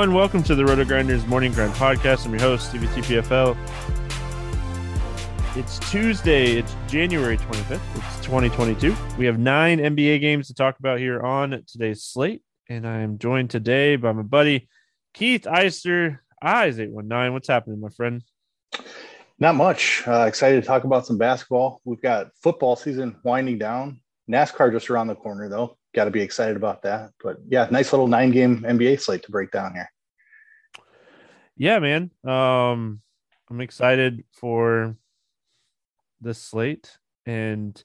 Everyone, welcome to the RotoGrinders Morning Grind Podcast. I'm your host, CBTPFL. It's Tuesday, it's January 25th, it's 2022. We have nine NBA games to talk about here on today's slate, and I am joined today by my buddy Keith Eister, Eyes 819. What's happening, my friend? Not much. Uh, excited to talk about some basketball. We've got football season winding down. NASCAR just around the corner, though got to be excited about that. But yeah, nice little nine game NBA slate to break down here. Yeah, man. Um, I'm excited for the slate and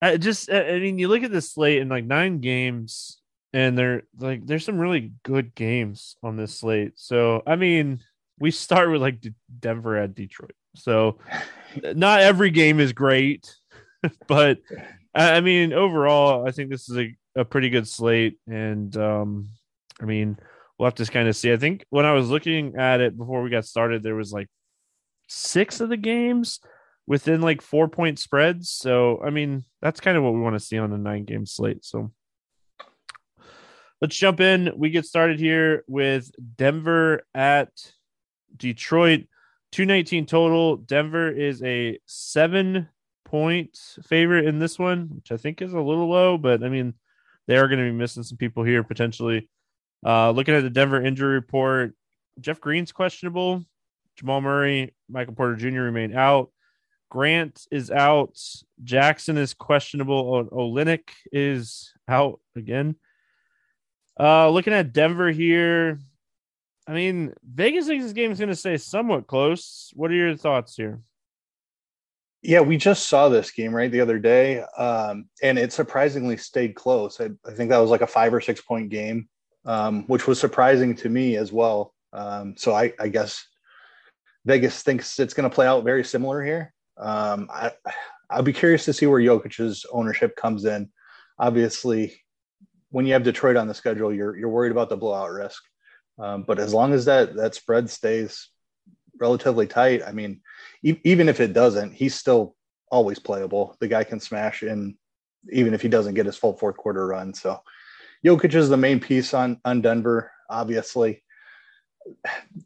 I just I mean you look at the slate and like nine games and they're like there's some really good games on this slate. So I mean we start with like Denver at Detroit. So not every game is great, but I mean, overall, I think this is a, a pretty good slate. And um, I mean, we'll have to kind of see. I think when I was looking at it before we got started, there was like six of the games within like four point spreads. So, I mean, that's kind of what we want to see on a nine game slate. So, let's jump in. We get started here with Denver at Detroit. 219 total. Denver is a seven point favorite in this one, which I think is a little low, but I mean, they are going to be missing some people here potentially. Uh, looking at the Denver injury report, Jeff Green's questionable. Jamal Murray, Michael Porter Jr. remain out. Grant is out. Jackson is questionable. O- Olynyk is out again. Uh, looking at Denver here, I mean, Vegas thinks this game is going to stay somewhat close. What are your thoughts here? Yeah, we just saw this game right the other day, um, and it surprisingly stayed close. I, I, think that was like a five or six point game, um, which was surprising to me as well. Um, so I, I, guess Vegas thinks it's going to play out very similar here. Um, I, I'll be curious to see where Jokic's ownership comes in. Obviously, when you have Detroit on the schedule, you're you're worried about the blowout risk. Um, but as long as that that spread stays relatively tight, I mean e- even if it doesn't, he's still always playable. The guy can smash in even if he doesn't get his full fourth quarter run. So Jokic is the main piece on on Denver, obviously.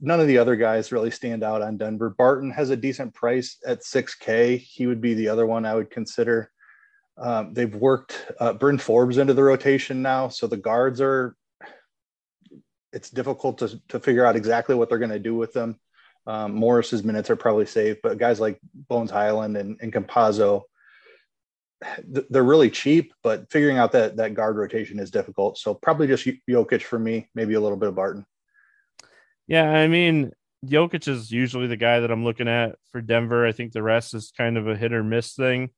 None of the other guys really stand out on Denver. Barton has a decent price at 6K. He would be the other one I would consider. Um, they've worked uh, Bryn Forbes into the rotation now, so the guards are. It's difficult to to figure out exactly what they're going to do with them. Um, Morris's minutes are probably safe, but guys like Bones Hyland and, and Campazzo, they're really cheap, but figuring out that that guard rotation is difficult. So probably just Jokic for me, maybe a little bit of Barton. Yeah, I mean, Jokic is usually the guy that I'm looking at for Denver. I think the rest is kind of a hit or miss thing.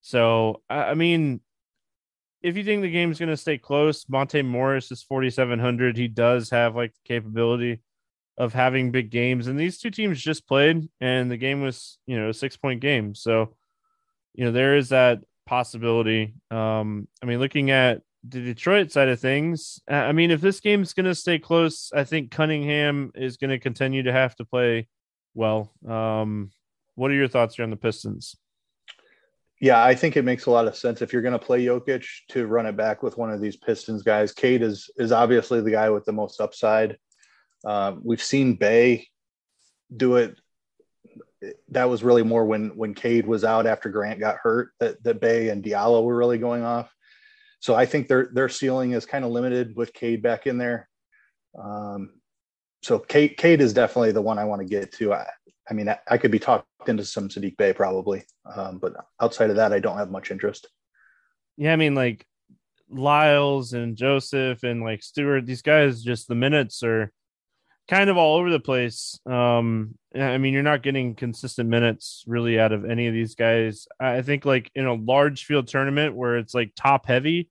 So, I mean, if you think the game's going to stay close, Monte Morris is 4,700. He does have like the capability of having big games. And these two teams just played, and the game was, you know, a six point game. So, you know, there is that possibility. Um, I mean, looking at the Detroit side of things, I mean, if this game's going to stay close, I think Cunningham is going to continue to have to play well. Um, what are your thoughts here on the Pistons? Yeah, I think it makes a lot of sense if you're going to play Jokic to run it back with one of these Pistons guys. Cade is is obviously the guy with the most upside. Uh, we've seen Bey do it. That was really more when when Cade was out after Grant got hurt. That that Bey and Diallo were really going off. So I think their their ceiling is kind of limited with Cade back in there. Um, so Cade, Cade is definitely the one I want to get to. I, I mean, I, I, could be talked into some Saddiq Bey probably, um, but outside of that, I don't have much interest. Yeah, I mean, like Lyles and Joseph and like Stewart, these guys, just the minutes are kind of all over the place. Um, I mean, you're not getting consistent minutes really out of any of these guys. I think like in a large field tournament where it's like top heavy,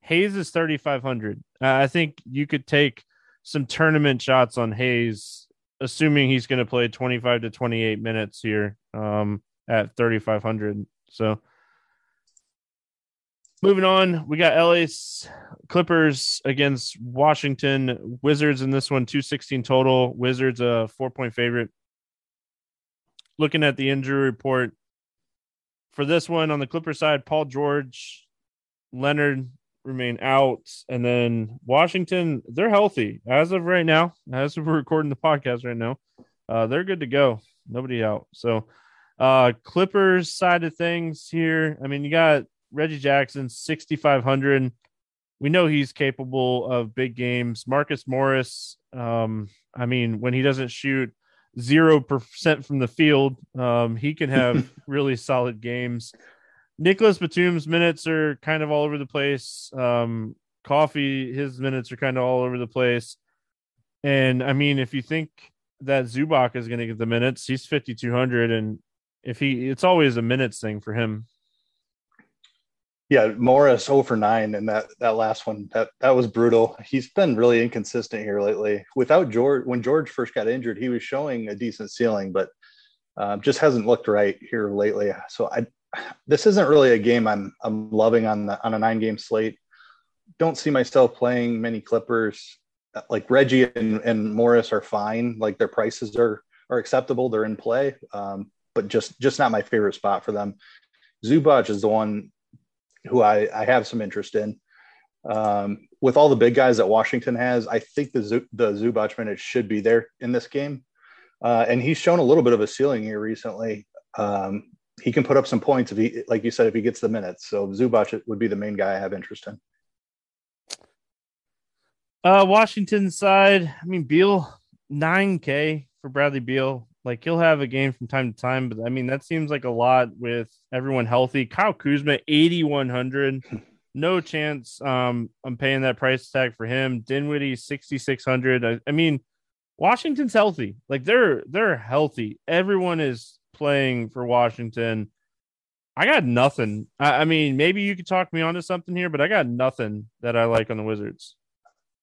Hayes is 3,500. Uh, I think you could take some tournament shots on Hayes, assuming he's going to play 25 to 28 minutes here um, at 3,500. So, Moving on, we got LA's Clippers against Washington Wizards in this one, 216 total. Wizards a four point favorite. Looking at the injury report for this one on the Clipper side, Paul George, Leonard remain out, and then Washington, they're healthy as of right now. As we're recording the podcast right now, uh, they're good to go. Nobody out. So, uh, Clippers side of things here. I mean, you got Reggie Jackson, 6,500. We know he's capable of big games. Marcus Morris, um, I mean, when he doesn't shoot 0% from the field, um, he can have really solid games. Nicholas Batum's minutes are kind of all over the place. Um, Coffey, his minutes are kind of all over the place. And I mean, if you think that Zubac is going to get the minutes, he's 5,200. And if he, it's always a minutes thing for him. Yeah, Morris 0 for 9 and that that last one that that was brutal. He's been really inconsistent here lately. Without George, when George first got injured, he was showing a decent ceiling, but uh, just hasn't looked right here lately. So I, this isn't really a game I'm I'm loving on the on a nine game slate. Don't see myself playing many Clippers. Like Reggie and, and Morris are fine. Like their prices are are acceptable. They're in play, um, but just just not my favorite spot for them. Zubac is the one who I, I have some interest in. Um, with all the big guys that Washington has, I think the the Zubac minutes should be there in this game, uh, and he's shown a little bit of a ceiling here recently. Um, he can put up some points if he, like you said, if he gets the minutes. So Zubac would be the main guy I have interest in. Uh, Washington side, I mean Beal, nine K for Bradley Beal. Like he'll have a game from time to time, but I mean that seems like a lot with everyone healthy. Kyle Kuzma, eighty one hundred, no chance. Um, I'm paying that price tag for him. Dinwiddie, sixty six hundred. I, I mean, Washington's healthy. Like they're they're healthy. Everyone is playing for Washington. I got nothing. I, I mean, maybe you could talk me onto something here, but I got nothing that I like on the Wizards.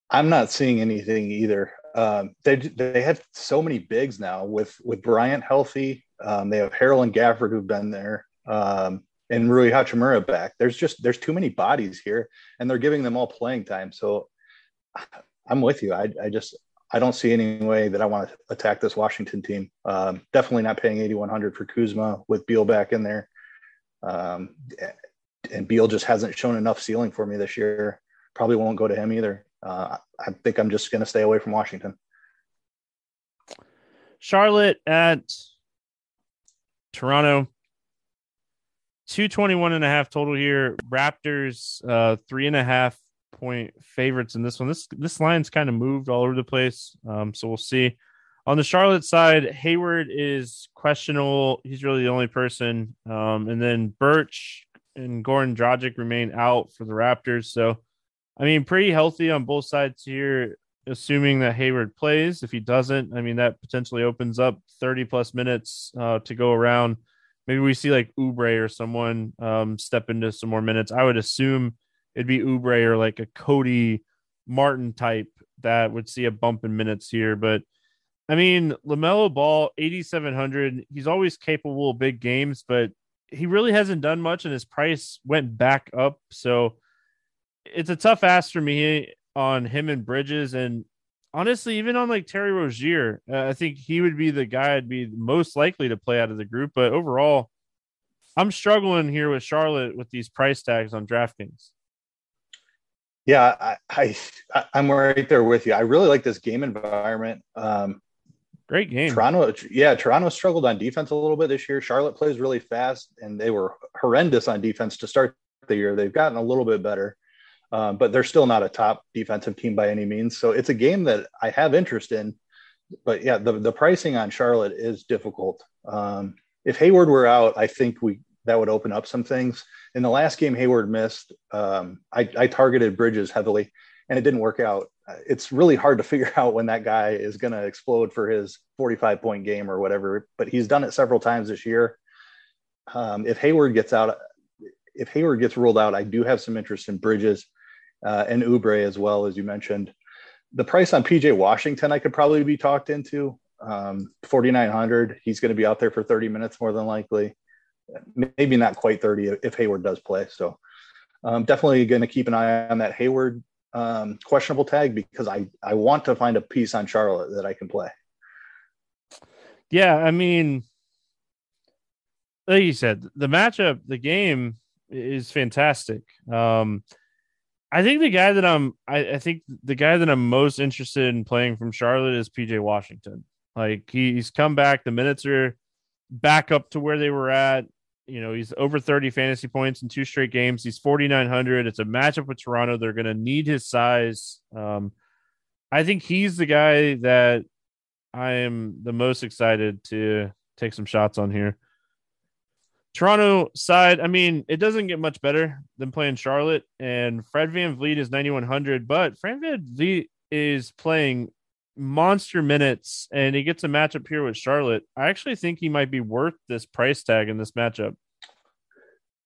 I'm not seeing anything either. Um, they they have so many bigs now with with Bryant healthy. Um, they have Harrell and Gafford who've been there, um, and Rui Hachimura back. There's just there's too many bodies here, and they're giving them all playing time. So I'm with you. I, I just I don't see any way that I want to attack this Washington team. Um, definitely not paying 8100 for Kuzma with Beal back in there. Um, and Beal just hasn't shown enough ceiling for me this year. Probably won't go to him either uh, I think I'm just going to stay away from Washington. Charlotte at Toronto. 221 and a half total here. Raptors, uh, three and a half point favorites in this one. This this line's kind of moved all over the place. Um, so we'll see. On the Charlotte side, Hayward is questionable. He's really the only person. Um, and then Birch, and Goran Dragic remain out for the Raptors. So, I mean, pretty healthy on both sides here, assuming that Hayward plays. If he doesn't, I mean, that potentially opens up 30 plus minutes uh, to go around. Maybe we see like Oubre or someone um, step into some more minutes. I would assume it'd be Oubre or like a Cody Martin type that would see a bump in minutes here. But I mean, LaMelo Ball, 8,700. He's always capable of big games, but he really hasn't done much and his price went back up. So it's a tough ask for me on him and Bridges. And honestly, even on like Terry Rozier, uh, I think he would be the guy I'd be most likely to play out of the group. But overall, I'm struggling here with Charlotte with these price tags on DraftKings. Yeah, I, I I'm right there with you. I really like this game environment. Um, Great game. Toronto, yeah, Toronto struggled on defense a little bit this year. Charlotte plays really fast, and they were horrendous on defense to start the year. They've gotten a little bit better, um, but they're still not a top defensive team by any means. So it's a game that I have interest in. But yeah, the the pricing on Charlotte is difficult. Um, if Hayward were out, I think we that would open up some things. In the last game Hayward missed, um, I, I targeted Bridges heavily, and it didn't work out it's really hard to figure out when that guy is going to explode for his 45 point game or whatever. But he's done it several times this year. Um, if Hayward gets out, if Hayward gets ruled out, I do have some interest in Bridges uh, and Oubre as well as you mentioned. The price on PJ Washington, I could probably be talked into. Um, 4,900. He's going to be out there for 30 minutes more than likely. Maybe not quite 30 if Hayward does play. So um, definitely going to keep an eye on that Hayward um, questionable tag because I I want to find a piece on Charlotte that I can play. Yeah, I mean, like you said, the matchup, the game is fantastic. Um, I think the guy that I'm, I, I, think the guy that I'm most interested in playing from Charlotte is PJ Washington. Like he's come back, the minutes are back up to where they were at you know, he's over 30 fantasy points in two straight games. He's 4,900. It's a matchup with Toronto. They're going to need his size. Um, I think he's the guy that I am the most excited to take some shots on here. Toronto side, I mean, it doesn't get much better than playing Charlotte. And Fred VanVleet is 9,100, but Fred VanVleet is playing monster minutes and he gets a matchup here with Charlotte, I actually think he might be worth this price tag in this matchup.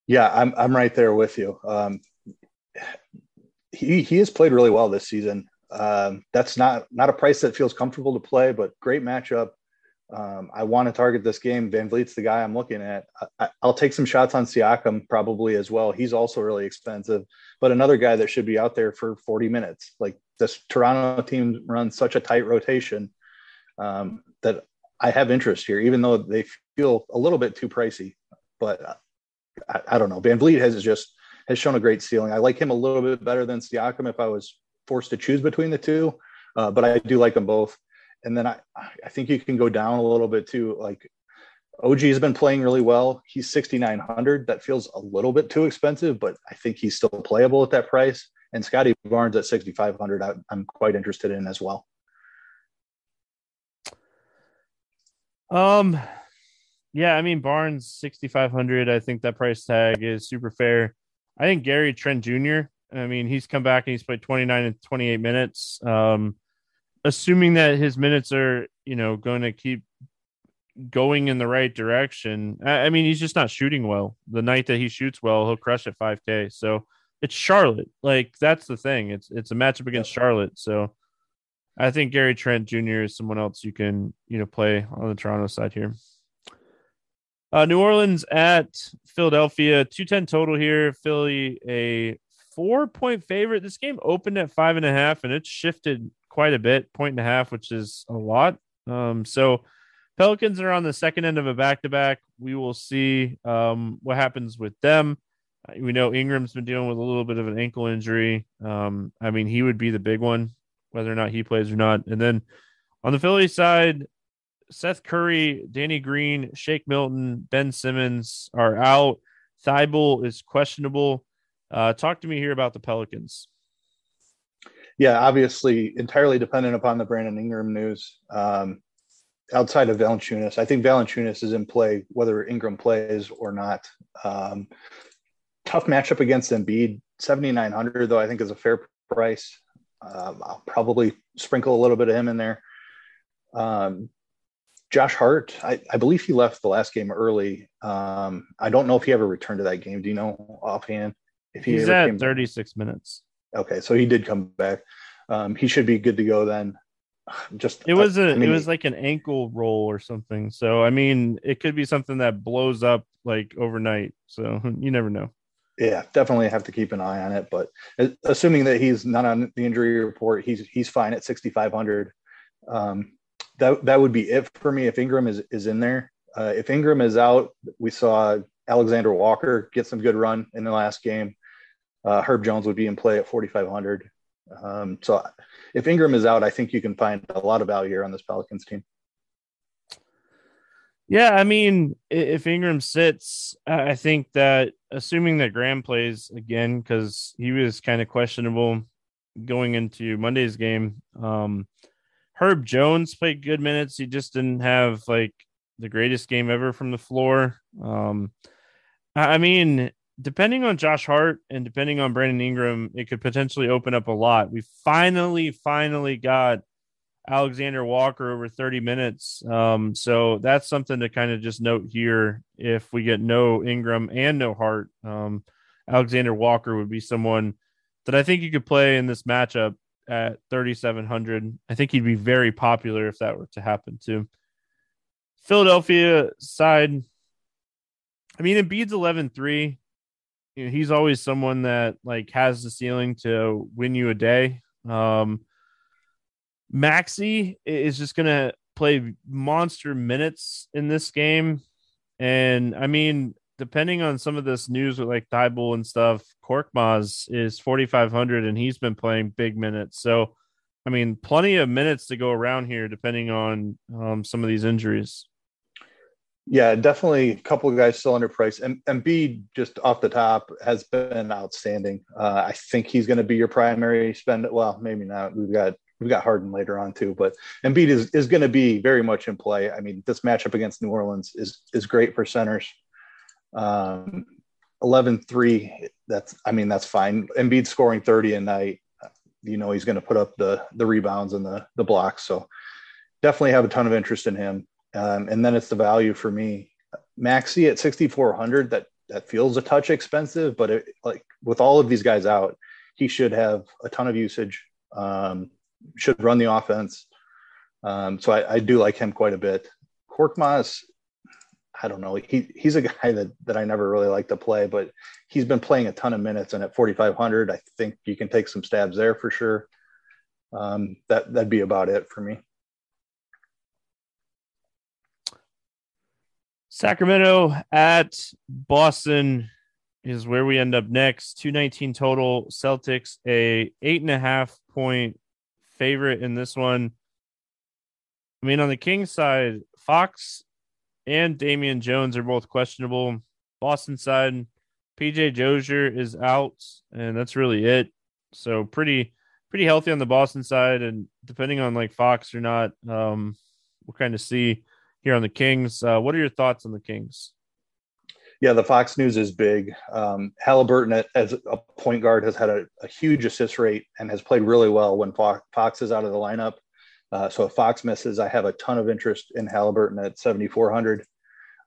Yeah, I'm I'm right there with you. Um, he he has played really well this season. Um, that's not not a price that feels comfortable to play, but great matchup. Um, I want to target this game. VanVleet's the guy I'm looking at. I, will take some shots on Siakam probably as well. He's also really expensive, but another guy that should be out there for 40 minutes. Like this Toronto team runs such a tight rotation um, that I have interest here, even though they feel a little bit too pricey. But I, I don't know. VanVleet has just has shown a great ceiling. I like him a little bit better than Siakam if I was forced to choose between the two, uh, but I do like them both and then I I think you can go down a little bit too. Like OG has been playing really well. He's 6,900. That feels a little bit too expensive, but I think he's still playable at that price. And Scotty Barnes at 6,500, I'm quite interested in as well. Um, yeah, I mean Barnes 6,500. I think that price tag is super fair. I think Gary Trent Jr. I mean, he's come back and he's played 29 and 28 minutes. Um, assuming that his minutes are, you know, going to keep going in the right direction. I, I, mean, he's just not shooting well. The night that he shoots well, he'll crush at 5K. So it's Charlotte. Like that's the thing. It's it's a matchup against Charlotte. So I think Gary Trent Jr. is someone else you can you know play on the Toronto side here. Uh, New Orleans at Philadelphia, two ten total here. Philly a four point favorite. This game opened at five and a half, and it's shifted quite a bit, point and a half, which is a lot. Um, so Pelicans are on the second end of a back to back. We will see um, what happens with them. Uh, we know Ingram's been dealing with a little bit of an ankle injury. Um, I mean, he would be the big one, whether or not he plays or not. And then on the Philly side, Seth Curry, Danny Green, Shake Milton, Ben Simmons are out. Thybulle is questionable. Uh, talk to me here about the Pelicans yeah, obviously entirely dependent upon the Brandon Ingram news. Um, outside of Valanciunas, I think Valanciunas is in play whether Ingram plays or not. Um, tough matchup against Embiid. 7,900 though I think is a fair price. Um, I'll probably sprinkle a little bit of him in there. Um, Josh Hart, I, I, believe he left the last game early. Um, I don't know if he ever returned to that game. Do you know offhand? If he he's at 36 minutes. Okay, so he did come back. Um, he should be good to go then. Just it was a I mean, it was like an ankle roll or something. So I mean, it could be something that blows up like overnight. So you never know. Yeah, definitely have to keep an eye on it. But assuming that he's not on the injury report, he's he's fine at 6,500. Um, that that would be it for me if Ingram is is in there. Uh, if Ingram is out, we saw Alexander Walker get some good run in the last game. Uh, Herb Jones would be in play at 4,500. Um, so if Ingram is out, I think you can find a lot of value here on this Pelicans team. Yeah, I mean, if Ingram sits, I think that assuming that Graham plays again, because he was kind of questionable going into Monday's game. Um, Herb Jones played good minutes. He just didn't have like the greatest game ever from the floor. Um, I mean, depending on Josh Hart and depending on Brandon Ingram, it could potentially open up a lot. We finally, finally got Alexander Walker over 30 minutes. Um, so that's something to kind of just note here. If we get no Ingram and no Hart, um, Alexander Walker would be someone that I think you could play in this matchup at 3,700. I think he'd be very popular if that were to happen too. Philadelphia side, I mean, Embiid's 11 3. You know, he's always someone that like has the ceiling to win you a day. Um, Maxey is just to play monster minutes in this game. And I mean, depending on some of this news with like Thybulle and stuff, Korkmaz is 4,500 and he's been playing big minutes. So, I mean, plenty of minutes to go around here, depending on um, some of these injuries. Yeah, definitely a couple of guys still underpriced. And Embiid, just off the top, has been outstanding. Uh, I think he's going to be your primary spend. Well, maybe not. We've got we've got Harden later on too, but Embiid is is going to be very much in play. I mean, this matchup against New Orleans is is great for centers. Um, 11 3, that's, I mean, that's fine. Embiid scoring 30 a night, you know, he's going to put up the, the rebounds and the, the blocks. So definitely have a ton of interest in him. Um, and then it's the value for me. Maxey at 6,400, that, that feels a touch expensive, but it, like with all of these guys out, he should have a ton of usage, um, should run the offense. Um, so I, I, do like him quite a bit. Korkmaz I don't know. He he's a guy that that I never really like to play, but he's been playing a ton of minutes, and at 4,500, I think you can take some stabs there for sure. Um, that that'd be about it for me. Sacramento at Boston is where we end up next. 219 total. Celtics a eight and a half point favorite in this one. I mean, on the Kings side, Fox and Damian Jones are both questionable. Boston side, PJ Dozier is out, and that's really it. So pretty pretty healthy on the Boston side, and depending on like Fox or not, um, we'll kind of see here on the Kings. Uh, what are your thoughts on the Kings? Yeah, the Fox news is big. Um, Halliburton, as a point guard, has had a, a, huge assist rate and has played really well when Fox is out of the lineup. Uh, so if Fox misses, I have a ton of interest in Halliburton at 7,400.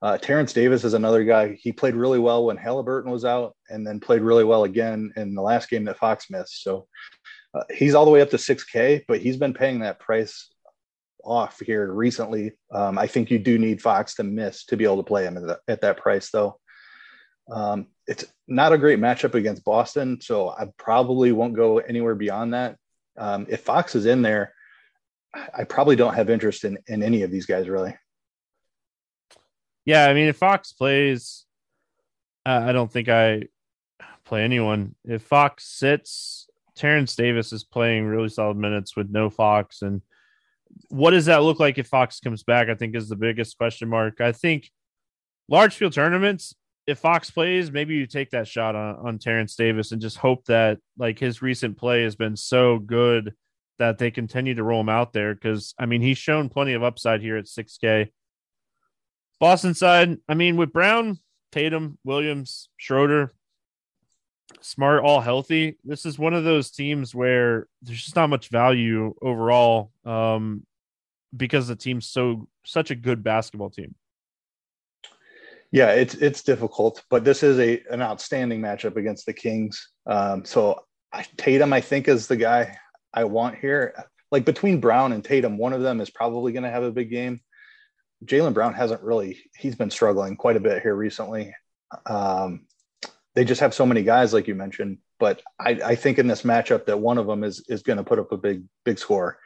Uh, Terrence Davis is another guy. He played really well when Halliburton was out, and then played really well again in the last game that Fox missed. So uh, he's all the way up to 6K, but he's been paying that price off here recently. Um, I think you do need Fox to miss to be able to play him at, the, at that price, though. Um, it's not a great matchup against Boston, so I probably won't go anywhere beyond that. Um, if Fox is in there, I probably don't have interest in in any of these guys really. Yeah, I mean, if Fox plays, uh, I don't think I play anyone. If Fox sits, Terrence Davis is playing really solid minutes with no Fox, and what does that look like if Fox comes back? I think is the biggest question mark. I think large field tournaments, if Fox plays, maybe you take that shot on, on Terrence Davis and just hope that like his recent play has been so good that they continue to roll him out there because I mean he's shown plenty of upside here at 6K. Boston side, I mean with Brown, Tatum, Williams, Schroeder, Smart all healthy. This is one of those teams where there's just not much value overall um, because the team's so such a good basketball team. Yeah, it's it's difficult, but this is a an outstanding matchup against the Kings. Um, so I, Tatum, I think, is the guy I want here. Like between Brown and Tatum, one of them is probably going to have a big game. Jaylen Brown hasn't really; he's been struggling quite a bit here recently. Um, they just have so many guys, like you mentioned. But I, I think in this matchup that one of them is is going to put up a big big score.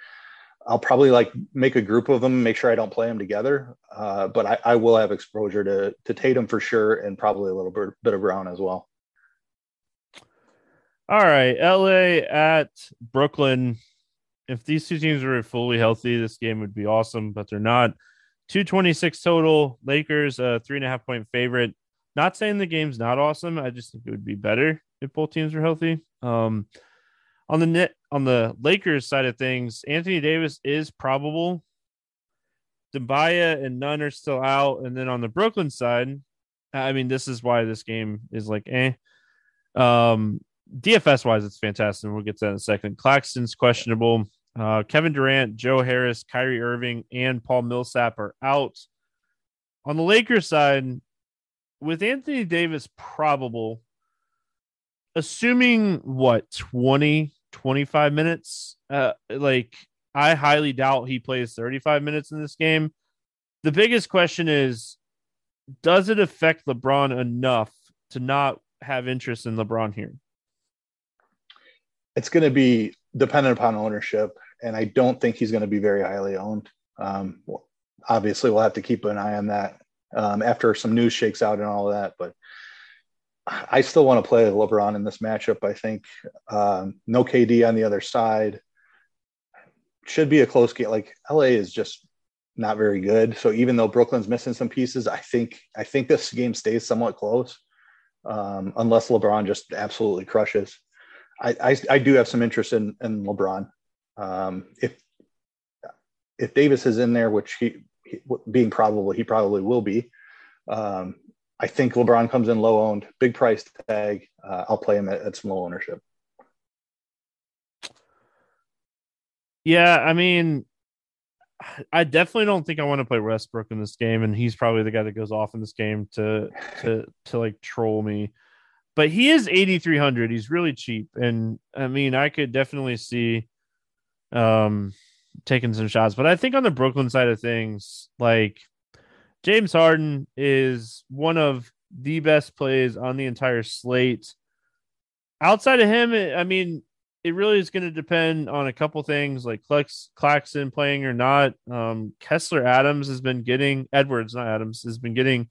I'll probably like make a group of them, make sure I don't play them together. Uh, but I, I, will have exposure to to Tatum for sure, and probably a little bit, bit of Brown as well. All right, LA at Brooklyn. If these two teams were fully healthy, this game would be awesome, but they're not. 226 total. Lakers, a three and a half point favorite. Not saying the game's not awesome. I just think it would be better if both teams were healthy. Um, on the net on the Lakers side of things, Anthony Davis is probable. Dembele and Nunn are still out, and then on the Brooklyn side, I mean, this is why this game is like eh. Um, DFS wise, it's fantastic. We'll get to that in a second. Claxton's questionable. Uh, Kevin Durant, Joe Harris, Kyrie Irving, and Paul Millsap are out. On the Lakers side, with Anthony Davis probable, assuming what 20 25 minutes. Uh, like, I highly doubt he plays 35 minutes in this game. The biggest question is does it affect LeBron enough to not have interest in LeBron here? It's going to be dependent upon ownership, and I don't think he's going to be very highly owned. Um, obviously, we'll have to keep an eye on that um, after some news shakes out and all of that. But I still want to play LeBron in this matchup. I think um, no KD on the other side should be a close game. Like LA is just not very good. So even though Brooklyn's missing some pieces, I think I think this game stays somewhat close, um, unless LeBron just absolutely crushes. I, I, I do have some interest in in LeBron. Um, if if Davis is in there, which he, he being probable, he probably will be. Um, I think LeBron comes in low owned, big price tag. Uh, I'll play him at, at small ownership. Yeah, I mean, I definitely don't think I want to play Westbrook in this game, and he's probably the guy that goes off in this game to to to like troll me. But he is eighty three hundred. He's really cheap, and I mean, I could definitely see um taking some shots. But I think on the Brooklyn side of things, like James Harden is one of the best plays on the entire slate. Outside of him, I mean, it really is going to depend on a couple things like Clax, Claxton playing or not. Um, Kessler Adams has been getting Edwards, not Adams, has been getting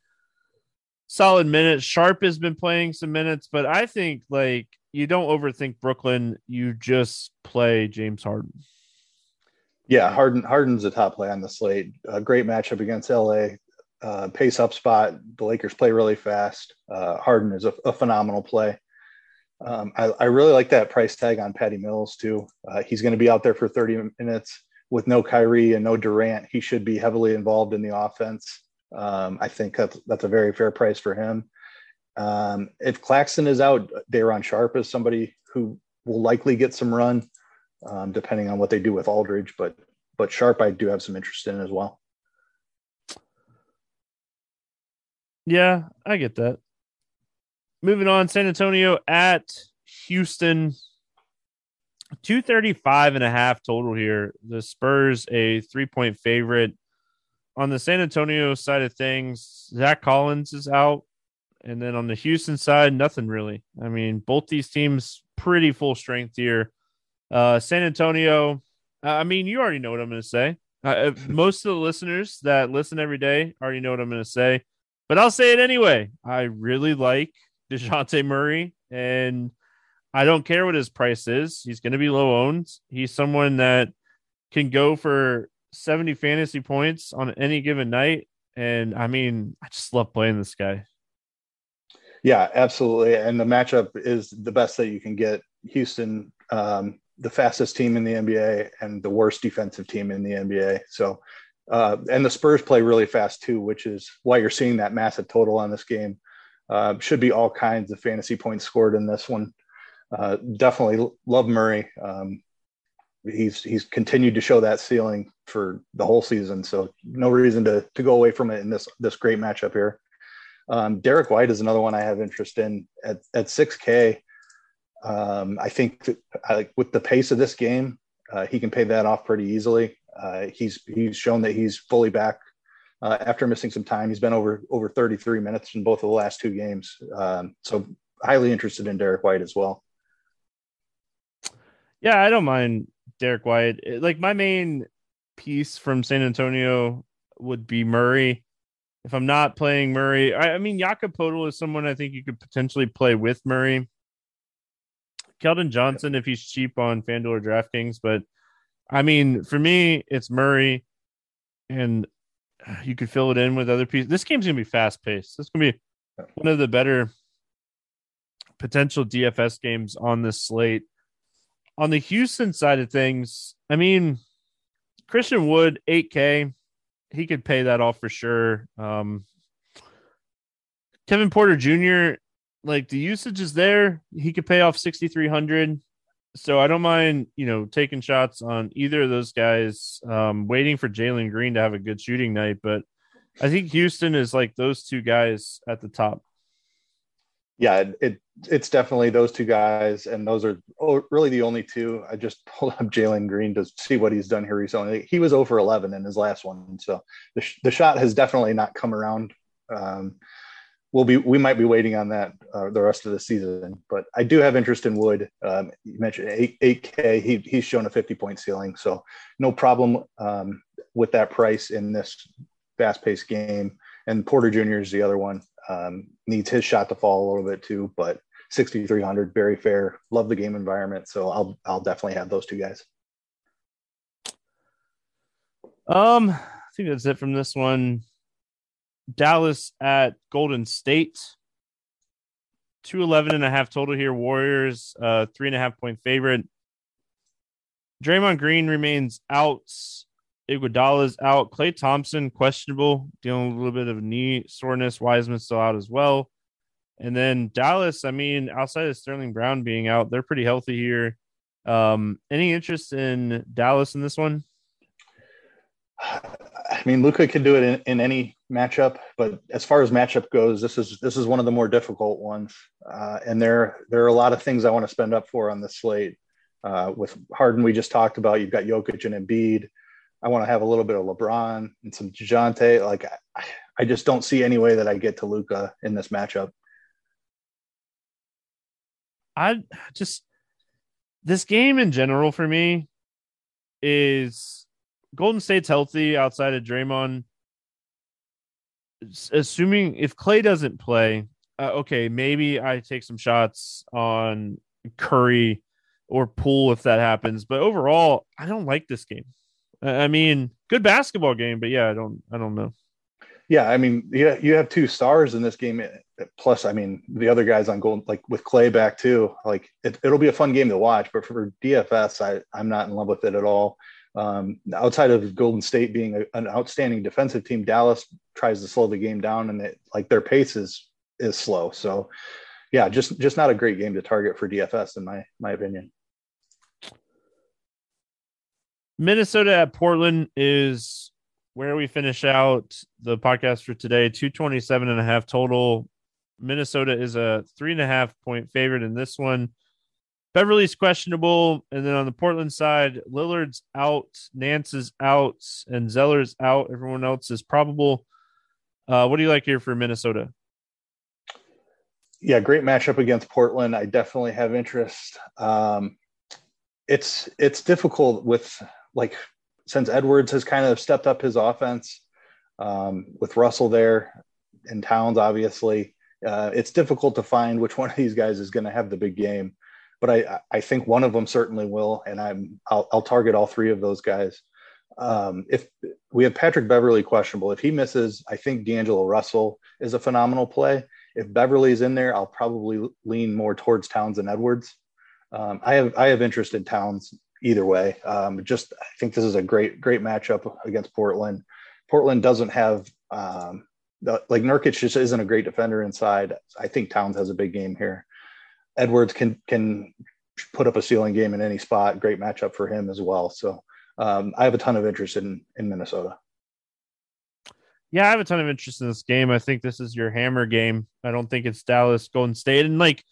solid minutes. Sharp has been playing some minutes, but I think like you don't overthink Brooklyn. You just play James Harden. Yeah, Harden Harden's a top play on the slate. A great matchup against LA uh, pace up spot. The Lakers play really fast. Uh, Harden is a, a phenomenal play. Um, I, I, really like that price tag on Patty Mills too. Uh, he's going to be out there for 30 minutes with no Kyrie and no Durant. He should be heavily involved in the offense. Um, I think that's, that's a very fair price for him. Um, if Claxton is out, Day'Ron Sharp is somebody who will likely get some run, um, depending on what they do with Aldridge. But but Sharp, I do have some interest in as well. Yeah, I get that. Moving on, San Antonio at Houston. 235 and a half total here. The Spurs a three point favorite. On the San Antonio side of things, Zach Collins is out. And then on the Houston side, nothing really. I mean, both these teams pretty full strength here. Uh, San Antonio, I mean, you already know what I'm going to say. Uh, most of the listeners that listen every day already know what I'm going to say but I'll say it anyway. I really like DeJounte Murray, and I don't care what his price is. He's going to be low owned. He's someone that can go for 70 fantasy points on any given night. And I mean, I just love playing this guy. Yeah, absolutely. And the matchup is the best that you can get. Houston, um, the fastest team in the NBA and the worst defensive team in the NBA. So uh, and the Spurs play really fast too, which is why you're seeing that massive total on this game. Uh, should be all kinds of fantasy points scored in this one. Uh, definitely love Murray. Um, he's he's continued to show that ceiling for the whole season, so no reason to to go away from it in this this great matchup here. Um, Derrick White is another one I have interest in at at 6K. Um, I think that, I, with the pace of this game, uh, he can pay that off pretty easily. Uh, he's he's shown that he's fully back uh, after missing some time. He's been over over 33 minutes in both of the last two games. Um, so highly interested in Derrick White as well. Yeah, I don't mind Derrick White. Like my main piece from San Antonio would be Murray. If I'm not playing Murray, I, I mean Jakob Poeltl is someone I think you could potentially play with Murray. Keldon Johnson if he's cheap on FanDuel or DraftKings, but I mean for me it's Murray, and you could fill it in with other pieces. This game's gonna be fast paced. This is gonna be one of the better potential DFS games on this slate. On the Houston side of things, I mean, Christian Wood, 8K, he could pay that off for sure. Um, Kevin Porter Jr., like the usage is there. He could pay off 6,300. So I don't mind, you know, taking shots on either of those guys, um, waiting for Jalen Green to have a good shooting night. But I think Houston is like those two guys at the top. Yeah, it, it it's definitely those two guys, and those are really the only two. I just pulled up Jalen Green to see what he's done here recently. He was over 11 in his last one, so the, sh- the shot has definitely not come around. Um, we'll be we might be waiting on that uh, the rest of the season. But I do have interest in Wood. Um, you mentioned eight K. He he's shown a 50 point ceiling, so no problem um, with that price in this fast paced game. And Porter Jr. is the other one. Um, needs his shot to fall a little bit too, but 6,300, very fair. Love the game environment, so I'll I'll definitely have those two guys. Um, I think that's it from this one. Dallas at Golden State. 211 and a half total here. Warriors, uh, three and a half point favorite. Draymond Green remains out. Iguodala's out. Klay Thompson questionable, dealing with a little bit of knee soreness. Wiseman still out as well. And then Dallas, I mean, outside of Sterling Brown being out, they're pretty healthy here. Um, any interest in Dallas in this one? I mean, Luka can do it in, in, any matchup, but as far as matchup goes, this is this is one of the more difficult ones. Uh, and there there are a lot of things I want to spend up for on this slate. Uh, with Harden, we just talked about. You've got Jokic and Embiid. I want to have a little bit of LeBron and some Dejounte. Like I, I just don't see any way that I get to Luka in this matchup. I just this game in general for me is Golden State's healthy outside of Draymond. Assuming if Klay doesn't play, uh, okay, maybe I take some shots on Curry or Poole if that happens. But overall, I don't like this game. I mean, good basketball game, but yeah, I don't, I don't know. Yeah, I mean, yeah, you have two stars in this game. Plus, I mean, the other guys on gold, like with Klay back too. Like it, will be a fun game to watch. But for DFS, I, I'm not in love with it at all. Um, outside of Golden State being a, an outstanding defensive team, Dallas tries to slow the game down, and it, like their pace is is slow. So, yeah, just just not a great game to target for DFS in my my opinion. Minnesota at Portland is where we finish out the podcast for today 227 and a half total minnesota is a three and a half point favorite in this one beverley's questionable and then on the portland side lillard's out nance is out and zeller's out. Everyone else is probable. Uh, what do you like here for minnesota? Yeah great matchup against portland. I definitely have interest. Um, it's it's difficult with like since Edwards has kind of stepped up his offense um, with Russell there and Towns, obviously, uh, it's difficult to find which one of these guys is going to have the big game. But I, I think one of them certainly will, and I'm I'll, I'll target all three of those guys. Um, if we have Patrick Beverley questionable, if he misses, I think D'Angelo Russell is a phenomenal play. If Beverley's in there, I'll probably lean more towards Towns and Edwards. Um, I have I have interest in Towns either way. Um, just I think this is a great great matchup against Portland. Portland doesn't have um, like Nurkic just isn't a great defender inside. I think Towns has a big game here. Edwards can can put up a ceiling game in any spot. Great matchup for him as well. So um, I have a ton of interest in in Minnesota. Yeah, I have a ton of interest in this game. I think this is your hammer game. I don't think it's Dallas Golden State. And like,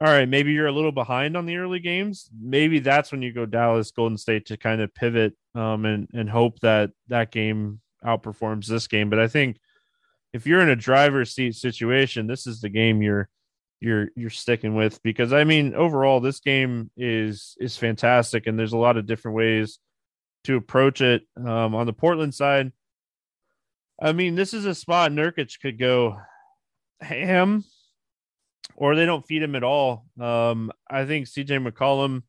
all right, maybe you're a little behind on the early games. Maybe that's when you go Dallas Golden State to kind of pivot um, and and hope that that game outperforms this game. But I think if you're in a driver's seat situation, this is the game you're you're you're sticking with because I mean overall this game is is fantastic and there's a lot of different ways to approach it. Um, on the Portland side, I mean this is a spot Nurkic could go ham or they don't feed him at all. Um, I think CJ McCollum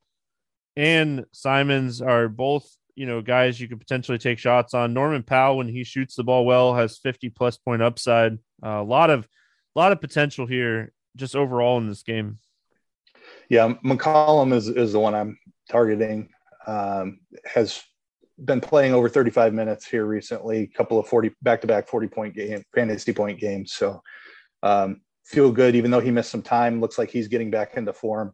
and Simons are both you know guys you could potentially take shots on. Norman Powell when he shoots the ball well has 50 plus point upside. Uh, a lot of a lot of potential here just overall in this game. Yeah, McCollum is is the one I'm targeting. Um, has been playing over 35 minutes here recently, a couple of 40 back to back 40 point game fantasy point games. So um, feel good, even though he missed some time. Looks like he's getting back into form.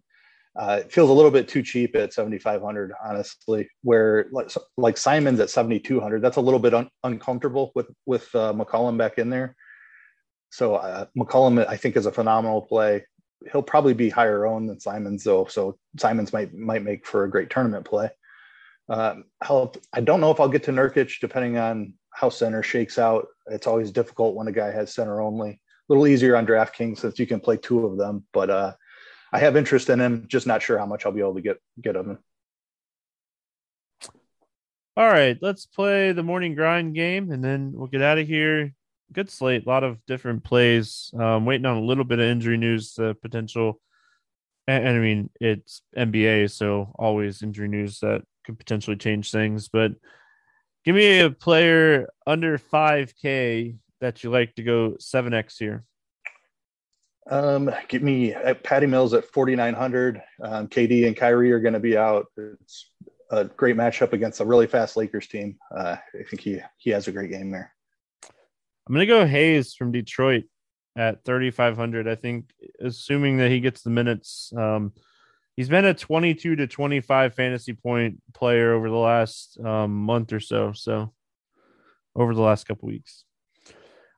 Uh, it feels a little bit too cheap at 7,500, honestly. Where like, like Simons at 7,200, that's a little bit un- uncomfortable with with uh, McCollum back in there. So uh, McCollum, I think, is a phenomenal play. He'll probably be higher owned than Simons, though. So Simons might might make for a great tournament play. Um, I don't know if I'll get to Nurkic, depending on how center shakes out. It's always difficult when a guy has center only. A little easier on DraftKings since you can play two of them. But uh, I have interest in him. Just not sure how much I'll be able to get get him. All right, let's play the morning grind game, and then we'll get out of here good slate. A lot of different plays. Um, waiting on a little bit of injury news, uh, potential. And, and, I mean, it's NBA, so always injury news that could potentially change things. But give me a player under 5K that you like to go 7X here. Um, give me uh, Patty Mills at 4,900. Um, KD and Kyrie are going to be out. It's a great matchup against a really fast Lakers team. Uh, I think he he has a great game there. I'm gonna go Hayes from Detroit at 3,500. I think, assuming that he gets the minutes, um, he's been a 22 to 25 fantasy point player over the last um, month or so. So, over the last couple weeks,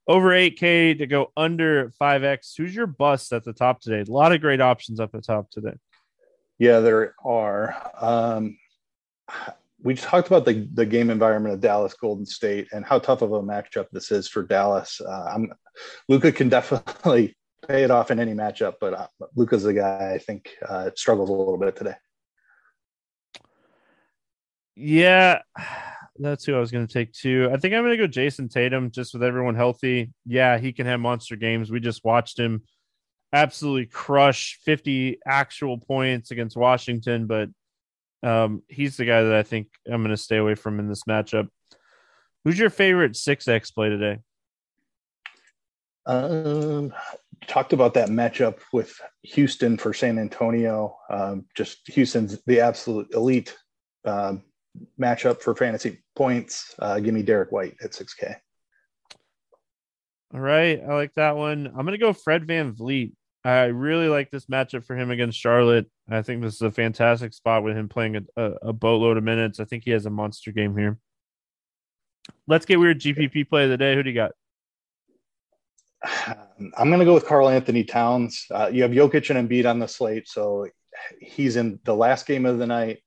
over 8K to go under 5X. Who's your bust at the top today? A lot of great options up at the top today. Yeah, there are. Um, we just talked about the, the game environment of Dallas Golden State and how tough of a matchup this is for Dallas. Uh, I'm Luka can definitely pay it off in any matchup, but uh, Luka's the guy I think uh, struggles a little bit today. Yeah, that's who I was going to take too. I think I'm going to go Jayson Tatum just with everyone healthy. Yeah, he can have monster games. We just watched him absolutely crush 50 actual points against Washington, but um, he's the guy that I think I'm going to stay away from in this matchup. Who's your favorite six X play today? Um, talked about that matchup with Houston for San Antonio. Um, just Houston's the absolute elite um, matchup for fantasy points. Uh, give me Derrick White at 6K. All right. I like that one. I'm going to go Fred VanVleet. I really like this matchup for him against Charlotte. I think this is a fantastic spot with him playing a, a, a boatload of minutes. I think he has a monster game here. Let's get weird GPP play of the day. Who do you got? I'm going to go with Karl-Anthony Towns. Uh, you have Jokic and Embiid on the slate, so he's in the last game of the night.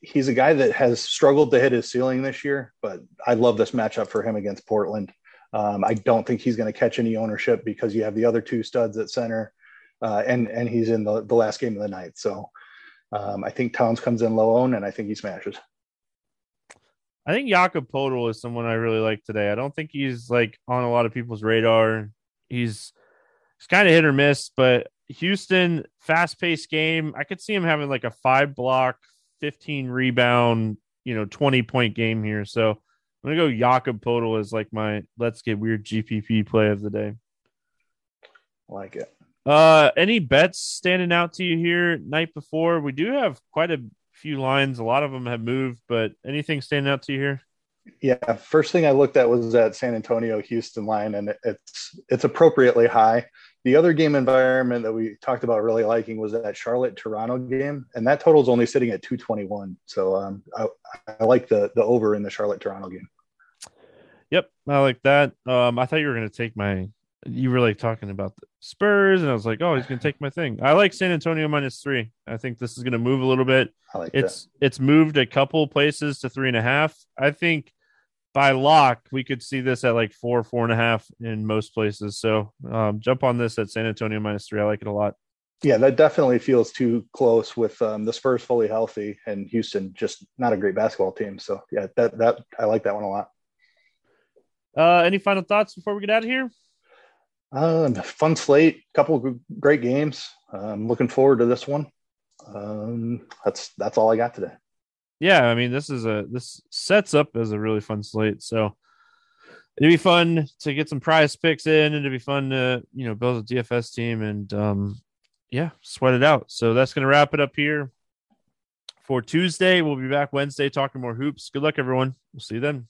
He's a guy that has struggled to hit his ceiling this year, but I love this matchup for him against Portland. Um, I don't think he's going to catch any ownership because you have the other two studs at center, uh, and and he's in the, the last game of the night. So um, I think Towns comes in low own, and I think he smashes. I think Jakob Poeltl is someone I really like today. I don't think he's like on a lot of people's radar. He's he's kind of hit or miss, but Houston fast paced game. I could see him having like a five block, 15 rebound, you know, 20 point game here. So gonna go Jakob Poeltl as like my let's get weird GPP play of the day. like it. Uh, any bets standing out to you here night before? We do have quite a few lines. A lot of them have moved, but anything standing out to you here? Yeah, first thing I looked at was that San Antonio Houston line, and it's it's appropriately high. The other game environment that we talked about really liking was that Charlotte Toronto game, and that total is only sitting at 221. So um, I, I like the the over in the Charlotte Toronto game. Yep, I like that. Um, I thought you were going to take my. You were like talking about the Spurs, and I was like, oh, he's going to take my thing. I like San Antonio minus three. I think this is going to move a little bit. I like it's that. it's moved a couple places to three and a half. I think by lock we could see this at like four, four and a half in most places. So um, jump on this at San Antonio minus three. I like it a lot. Yeah, that definitely feels too close with um, the Spurs fully healthy and Houston just not a great basketball team. So yeah, that that I like that one a lot. Uh, any final thoughts before we get out of here? Um, fun slate, couple great games. I'm looking forward to this one. Um, that's that's all I got today. Yeah, I mean, this is a this sets up as a really fun slate. So it'd be fun to get some PrizePicks in, and it'd be fun to you know build a DFS team and um, yeah, sweat it out. So that's gonna wrap it up here for Tuesday. We'll be back Wednesday talking more hoops. Good luck, everyone. We'll see you then.